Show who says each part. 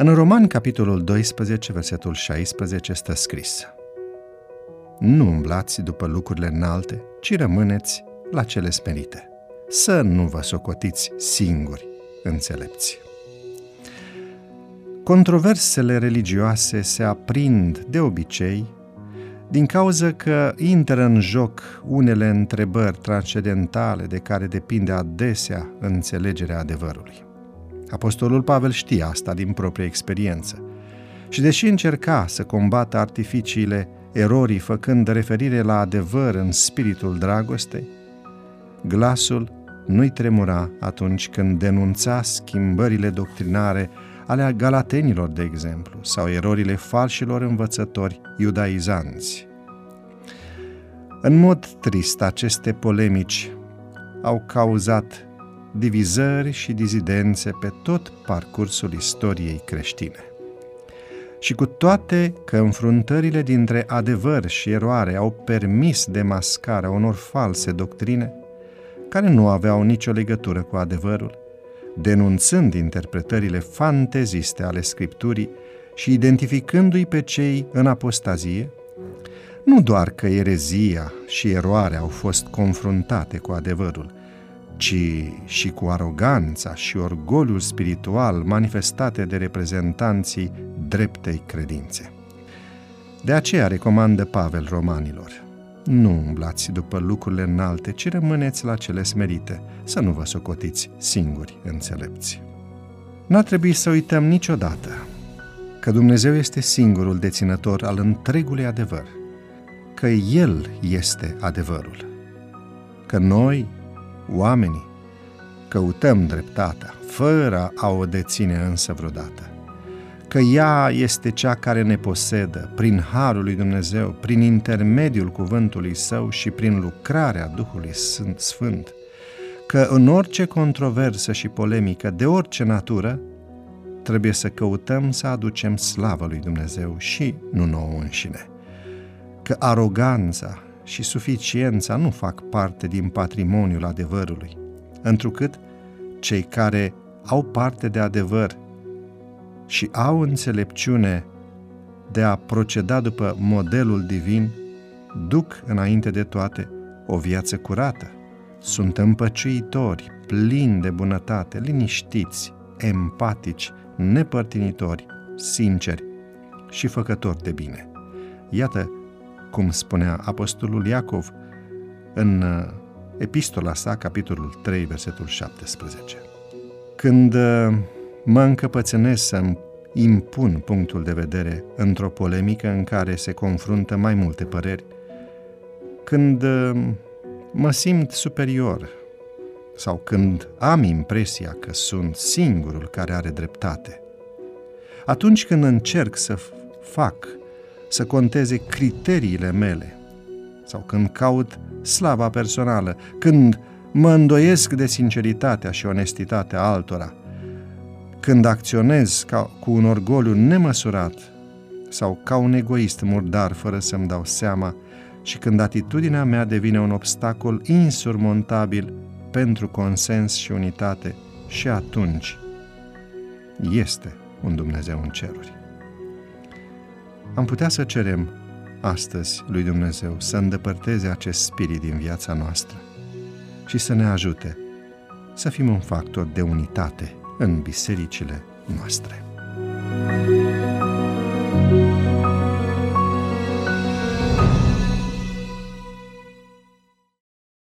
Speaker 1: În Roman, capitolul 12, versetul 16, stă scris Nu umblați după lucrurile înalte, ci rămâneți la cele smerite. Să nu vă socotiți singuri înțelepți. Controversele religioase se aprind de obicei din cauza că intră în joc unele întrebări transcendentale de care depinde adesea înțelegerea adevărului. Apostolul Pavel știa asta din proprie experiență. Și deși încerca să combată artificiile erorii făcând referire la adevăr în spiritul dragostei, glasul nu-i tremura atunci când denunța schimbările doctrinare ale galatenilor, de exemplu, sau erorile falșilor învățători iudaizanți. În mod trist, aceste polemici au cauzat divizări și dizidențe pe tot parcursul istoriei creștine. Și cu toate că înfruntările dintre adevăr și eroare au permis demascarea unor false doctrine, care nu aveau nicio legătură cu adevărul, denunțând interpretările fanteziste ale Scripturii și identificându-i pe cei în apostazie, nu doar că erezia și eroarea au fost confruntate cu adevărul, ci și cu aroganța și orgoliul spiritual manifestate de reprezentanții dreptei credințe. De aceea recomandă Pavel romanilor, nu umblați după lucrurile înalte, ci rămâneți la cele smerite, să nu vă socotiți singuri înțelepți. N-ar trebui să uităm niciodată că Dumnezeu este singurul deținător al întregului adevăr, că El este adevărul, că noi, oamenii, căutăm dreptatea, fără a o deține însă vreodată. Că ea este cea care ne posedă prin Harul lui Dumnezeu, prin intermediul cuvântului Său și prin lucrarea Duhului Sfânt, Sfânt, că în orice controversă și polemică de orice natură, trebuie să căutăm să aducem slavă lui Dumnezeu și nu nouă înșine. Că aroganța și suficiența nu fac parte din patrimoniul adevărului, întrucât cei care au parte de adevăr și au înțelepciune de a proceda după modelul divin, duc înainte de toate o viață curată. Sunt împăciuitori, plini de bunătate, liniștiți, empatici, nepărtinitori, sinceri și făcători de bine. Iată cum spunea Apostolul Iacov în uh, epistola sa, capitolul 3, versetul 17. Când uh, mă încăpățânesc să impun punctul de vedere într-o polemică în care se confruntă mai multe păreri, când uh, mă simt superior sau când am impresia că sunt singurul care are dreptate, atunci când încerc să fac să conteze criteriile mele sau când caut slava personală, când mă îndoiesc de sinceritatea și onestitatea altora, când acționez ca, cu un orgoliu nemăsurat sau ca un egoist murdar fără să-mi dau seama și când atitudinea mea devine un obstacol insurmontabil pentru consens și unitate și atunci este un Dumnezeu în ceruri. Am putea să cerem astăzi lui Dumnezeu să îndepărteze acest spirit din viața noastră și să ne ajute să fim un factor de unitate în bisericile noastre. thank you